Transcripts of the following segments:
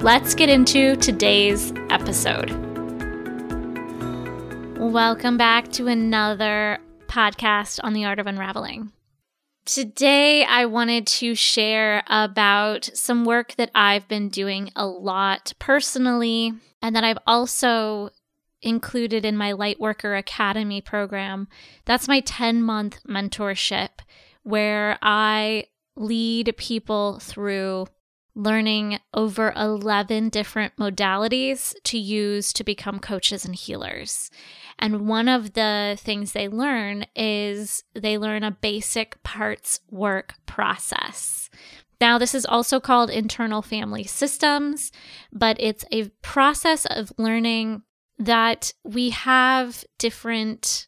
Let's get into today's episode. Welcome back to another podcast on the art of unraveling. Today, I wanted to share about some work that I've been doing a lot personally, and that I've also included in my Lightworker Academy program. That's my 10 month mentorship where I lead people through learning over 11 different modalities to use to become coaches and healers. And one of the things they learn is they learn a basic parts work process. Now, this is also called internal family systems, but it's a process of learning that we have different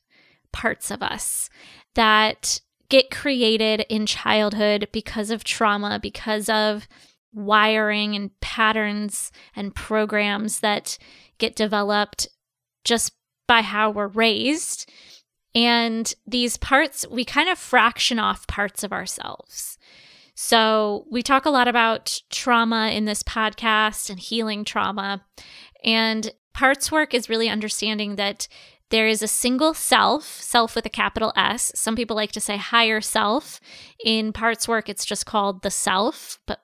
parts of us that get created in childhood because of trauma, because of wiring and patterns and programs that get developed just by how we're raised. And these parts, we kind of fraction off parts of ourselves. So, we talk a lot about trauma in this podcast and healing trauma. And parts work is really understanding that there is a single self, self with a capital S. Some people like to say higher self. In parts work, it's just called the self, but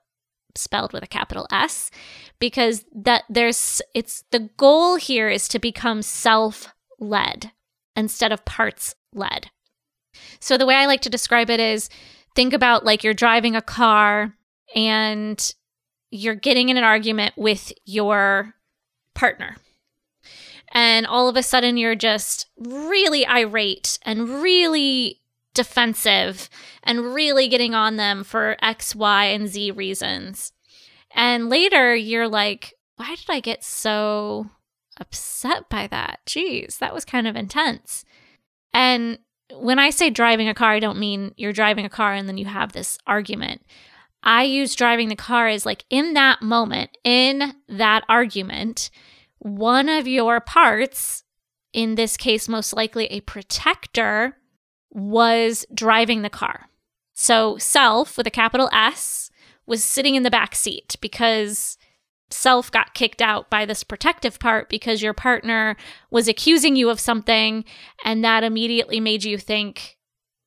spelled with a capital S because that there's it's the goal here is to become self-led instead of parts led. So the way I like to describe it is think about like you're driving a car and you're getting in an argument with your partner. And all of a sudden you're just really irate and really defensive and really getting on them for X, Y, and Z reasons. And later you're like, why did I get so upset by that? Jeez, that was kind of intense. And when I say driving a car, I don't mean you're driving a car and then you have this argument. I use driving the car as like in that moment, in that argument, one of your parts, in this case, most likely a protector, was driving the car. So, self with a capital S was sitting in the back seat because self got kicked out by this protective part because your partner was accusing you of something and that immediately made you think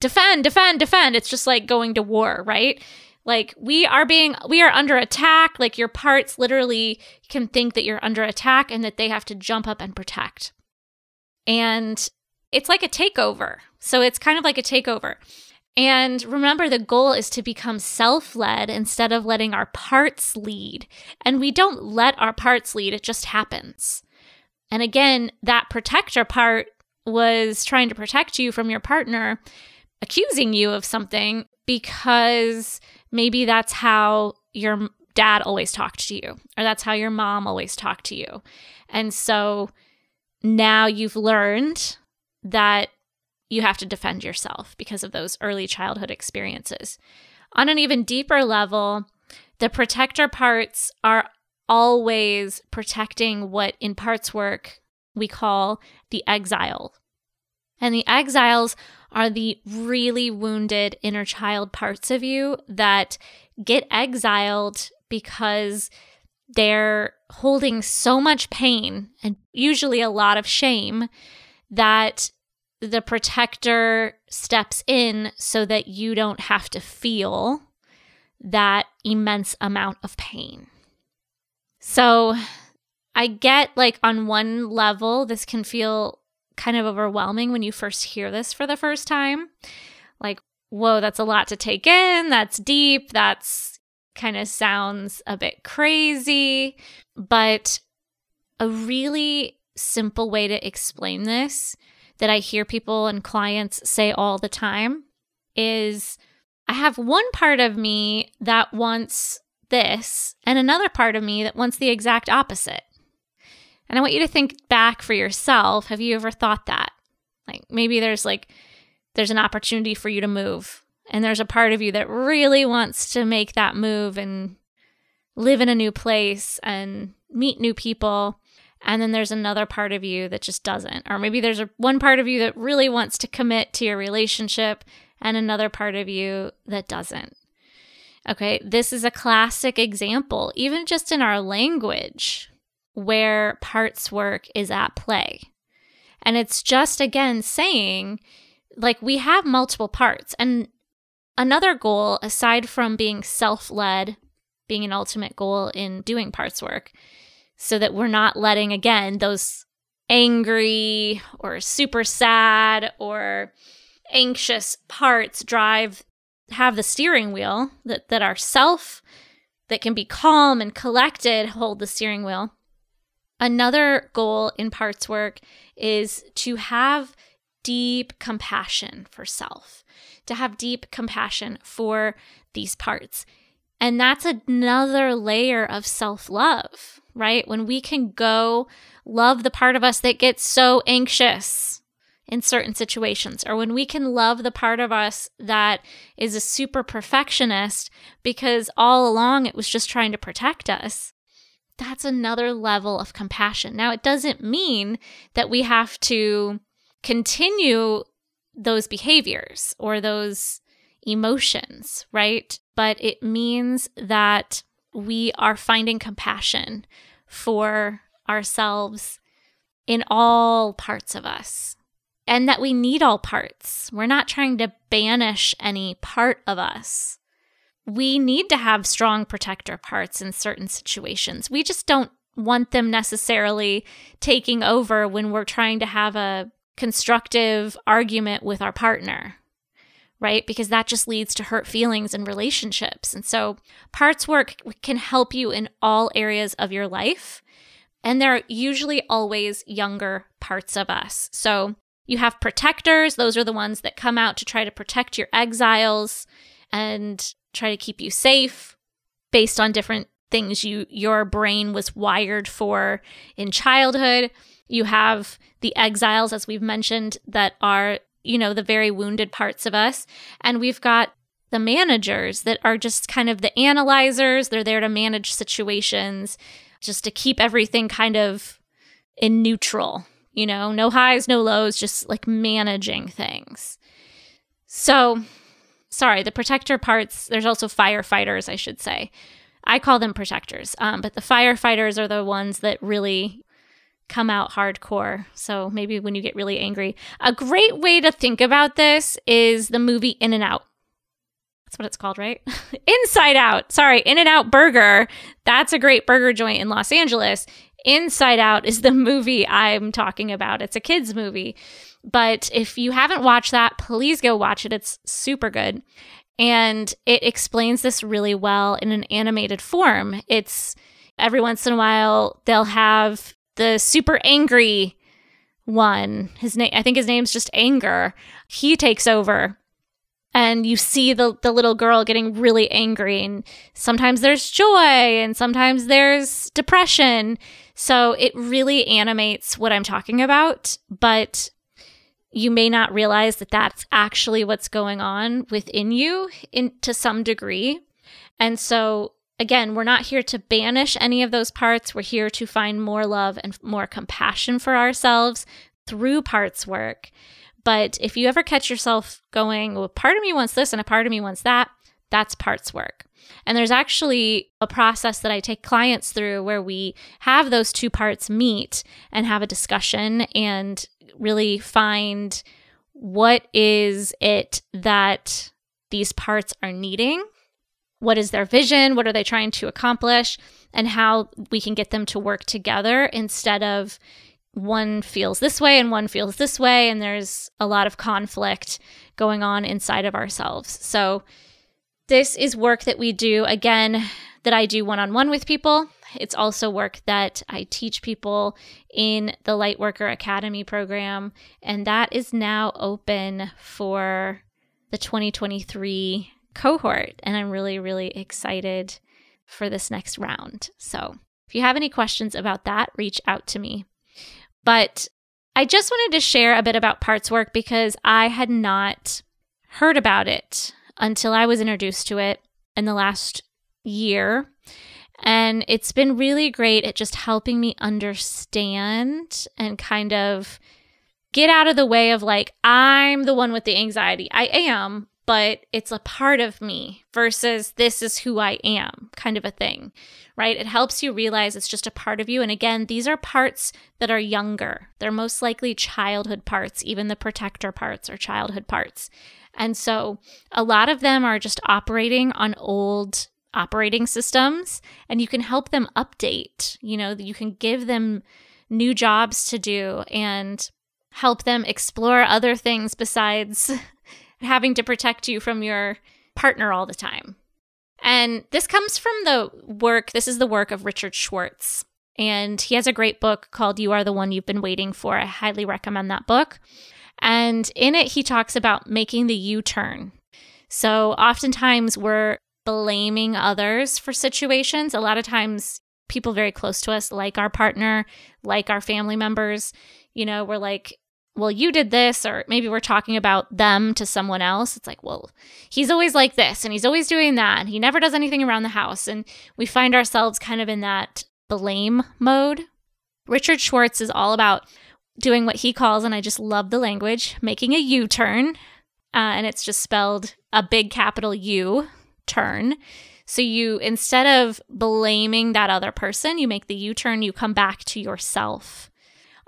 defend defend defend. It's just like going to war right? Like we are being we are under attack. Like your parts literally can think that you're under attack and that they have to jump up and protect. And it's like a takeover. So it's kind of like a takeover. And remember, the goal is to become self led instead of letting our parts lead. And we don't let our parts lead, it just happens. And again, that protector part was trying to protect you from your partner accusing you of something because maybe that's how your dad always talked to you, or that's how your mom always talked to you. And so now you've learned that you have to defend yourself because of those early childhood experiences. On an even deeper level, the protector parts are always protecting what in parts work we call the exile. And the exiles are the really wounded inner child parts of you that get exiled because they're holding so much pain and usually a lot of shame that the protector steps in so that you don't have to feel that immense amount of pain. So I get like on one level, this can feel kind of overwhelming when you first hear this for the first time. Like, whoa, that's a lot to take in. That's deep. That's kind of sounds a bit crazy. But a really simple way to explain this that I hear people and clients say all the time is I have one part of me that wants this and another part of me that wants the exact opposite. And I want you to think back for yourself. Have you ever thought that? Like maybe there's like there's an opportunity for you to move and there's a part of you that really wants to make that move and live in a new place and meet new people and then there's another part of you that just doesn't. Or maybe there's a, one part of you that really wants to commit to your relationship and another part of you that doesn't. Okay this is a classic example even just in our language where parts work is at play. And it's just again saying like we have multiple parts. And another goal aside from being self-led being an ultimate goal in doing parts work so that we're not letting, again, those angry or super sad or anxious parts drive, have the steering wheel, that, that our self that can be calm and collected hold the steering wheel. Another goal in parts work is to have deep compassion for self, to have deep compassion for these parts. And that's another layer of self love right? When we can go love the part of us that gets so anxious in certain situations, or when we can love the part of us that is a super perfectionist because all along it was just trying to protect us. That's another level of compassion. Now, it doesn't mean that we have to continue those behaviors or those emotions, right? But it means that we are finding compassion for ourselves in all parts of us and that we need all parts. We're not trying to banish any part of us. We need to have strong protector parts in certain situations. We just don't want them necessarily taking over when we're trying to have a constructive argument with our partner right? Because that just leads to hurt feelings and relationships. And so, parts work can help you in all areas of your life. And they're usually always younger parts of us. So, you have protectors, those are the ones that come out to try to protect your exiles and try to keep you safe based on different things you your brain was wired for in childhood. You have the exiles as we've mentioned that are you know, the very wounded parts of us. And we've got the managers that are just kind of the analyzers. They're there to manage situations, just to keep everything kind of in neutral, you know, no highs, no lows, just like managing things. So, sorry, the protector parts, there's also firefighters, I should say. I call them protectors, um, but the firefighters are the ones that really come out hardcore. So maybe when you get really angry. A great way to think about this is the movie In and Out. That's what it's called, right? Inside Out. Sorry, In and Out Burger. That's a great burger joint in Los Angeles. Inside Out is the movie I'm talking about. It's a kids movie. But if you haven't watched that, please go watch it. It's super good. And it explains this really well in an animated form. It's every once in a while they'll have the super angry one, his name I think his name's just Anger. He takes over and you see the the little girl getting really angry and sometimes there's joy and sometimes there's depression. So it really animates what I'm talking about, but you may not realize that that's actually what's going on within you in to some degree. And so Again, we're not here to banish any of those parts. We're here to find more love and more compassion for ourselves through parts work. But if you ever catch yourself going, well, part of me wants this and a part of me wants that, that's parts work. And there's actually a process that I take clients through where we have those two parts meet and have a discussion and really find what is it that these parts are needing what is their vision, what are they trying to accomplish, and how we can get them to work together instead of one feels this way and one feels this way, and there's a lot of conflict going on inside of ourselves. So, this is work that we do again that I do one on one with people. It's also work that I teach people in the Lightworker Academy program, and that is now open for the 2023 cohort. And I'm really, really excited for this next round. So If you have any questions about that, reach out to me. But I just wanted to share a bit about parts work because I had not heard about it until I was introduced to it in the last year. And it's been really great at just helping me understand and kind of get out of the way of like, I'm the one with the anxiety. I am, but it's a part of me versus this is who I am kind of a thing, right? It helps you realize it's just a part of you. And again, these are parts that are younger. They're most likely childhood parts, even the protector parts are childhood parts. And so a lot of them are just operating on old operating systems and you can help them update. You know, you can give them new jobs to do and help them explore other things besides having to protect you from your partner all the time. And this comes from the work, this is the work of Richard Schwartz. And he has a great book called You Are the One You've Been Waiting For. I highly recommend that book. And in it, he talks about making the U turn. So oftentimes we're blaming others for situations. A lot of times, people very close to us, like our partner, like our family members, you know, we're like, well, you did this, or maybe we're talking about them to someone else. It's like, well, he's always like this and he's always doing that and he never does anything around the house. And we find ourselves kind of in that blame mode. Richard Schwartz is all about doing what he calls, and I just love the language, making a U turn. Uh, and it's just spelled a big capital U turn. So you, instead of blaming that other person, you make the U turn, you come back to yourself.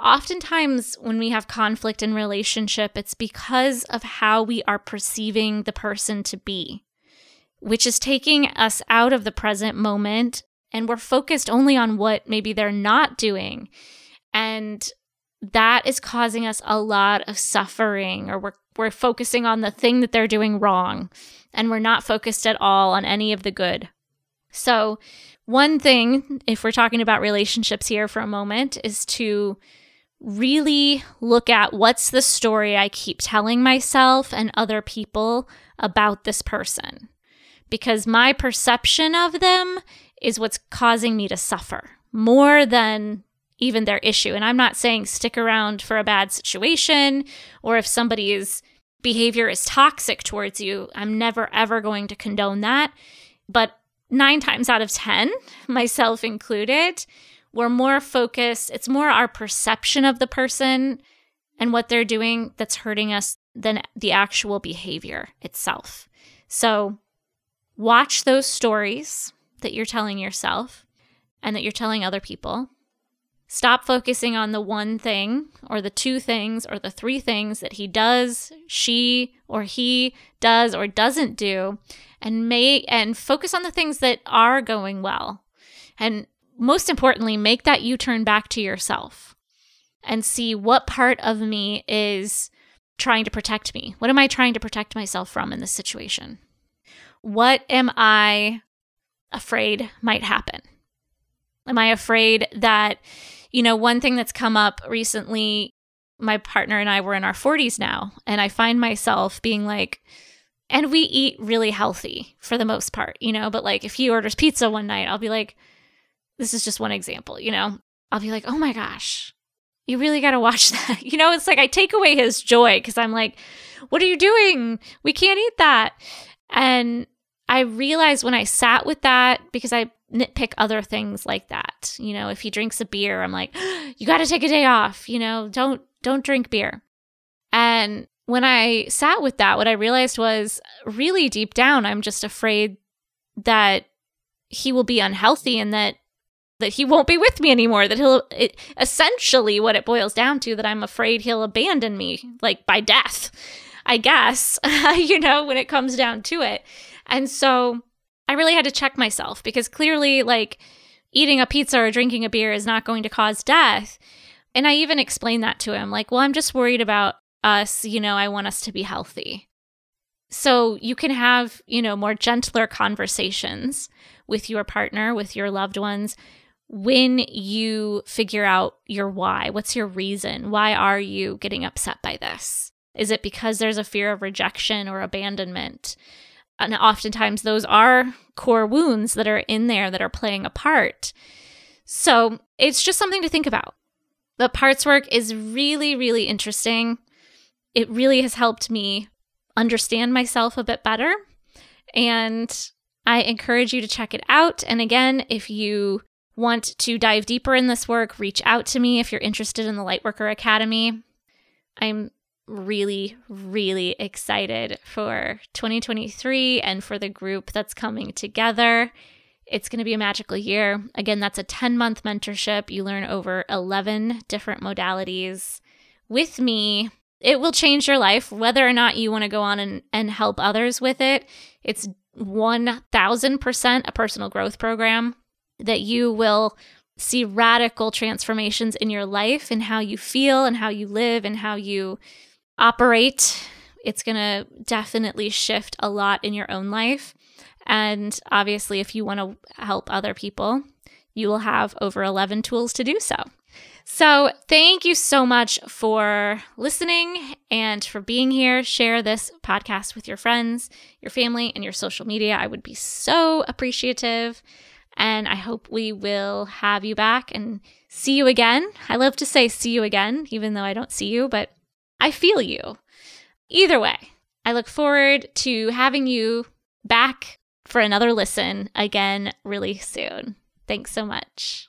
Oftentimes, when we have conflict in relationship, it's because of how we are perceiving the person to be, which is taking us out of the present moment and we're focused only on what maybe they're not doing. And that is causing us a lot of suffering or we're we're focusing on the thing that they're doing wrong and we're not focused at all on any of the good. So, one thing if we're talking about relationships here for a moment is to really look at what's the story I keep telling myself and other people about this person. Because my perception of them is what's causing me to suffer more than even their issue. And I'm not saying stick around for a bad situation or if somebody's behavior is toxic towards you, I'm never ever going to condone that. But nine times out of 10, myself included, we're more focused. It's more our perception of the person and what they're doing that's hurting us than the actual behavior itself. So watch those stories that you're telling yourself and that you're telling other people Stop focusing on the one thing or the two things or the three things that he does, she or he does or doesn't do and may and focus on the things that are going well. And most importantly, make that U-turn back to yourself and see what part of me is trying to protect me. What am I trying to protect myself from in this situation? What am I afraid might happen? Am I afraid that you know, one thing that's come up recently, my partner and I were in our 40s now, and I find myself being like, and we eat really healthy for the most part, you know, but like if he orders pizza one night, I'll be like, this is just one example, you know, I'll be like, oh my gosh, you really got to watch that. You know, it's like I take away his joy because I'm like, what are you doing? We can't eat that. And I realized when I sat with that, because I nitpick other things like that. You know, if he drinks a beer, I'm like, you got to take a day off, you know, don't don't drink beer. And when I sat with that, what I realized was really deep down I'm just afraid that he will be unhealthy and that that he won't be with me anymore that he'll it, essentially what it boils down to that I'm afraid he'll abandon me like by death. I guess, you know, when it comes down to it. And so I really had to check myself because clearly, like, eating a pizza or drinking a beer is not going to cause death. And I even explained that to him like, well, I'm just worried about us. You know, I want us to be healthy. So you can have, you know, more gentler conversations with your partner, with your loved ones when you figure out your why. What's your reason? Why are you getting upset by this? Is it because there's a fear of rejection or abandonment? And oftentimes those are core wounds that are in there that are playing a part. So it's just something to think about. The parts work is really, really interesting. It really has helped me understand myself a bit better. And I encourage you to check it out. And again, if you want to dive deeper in this work, reach out to me if you're interested in the Lightworker Academy. I'm really, really excited for 2023 and for the group that's coming together. It's going to be a magical year. Again, that's a 10 month mentorship. You learn over 11 different modalities with me. It will change your life, whether or not you want to go on and, and help others with it. It's 1000% a personal growth program that you will see radical transformations in your life and how you feel and how you live and how you operate. It's going to definitely shift a lot in your own life. And obviously, if you want to help other people, you will have over 11 tools to do so. So, thank you so much for listening and for being here. Share this podcast with your friends, your family, and your social media. I would be so appreciative. And I hope we will have you back and see you again. I love to say see you again, even though I don't see you, but I feel you. Either way, I look forward to having you back for another listen again really soon. Thanks so much.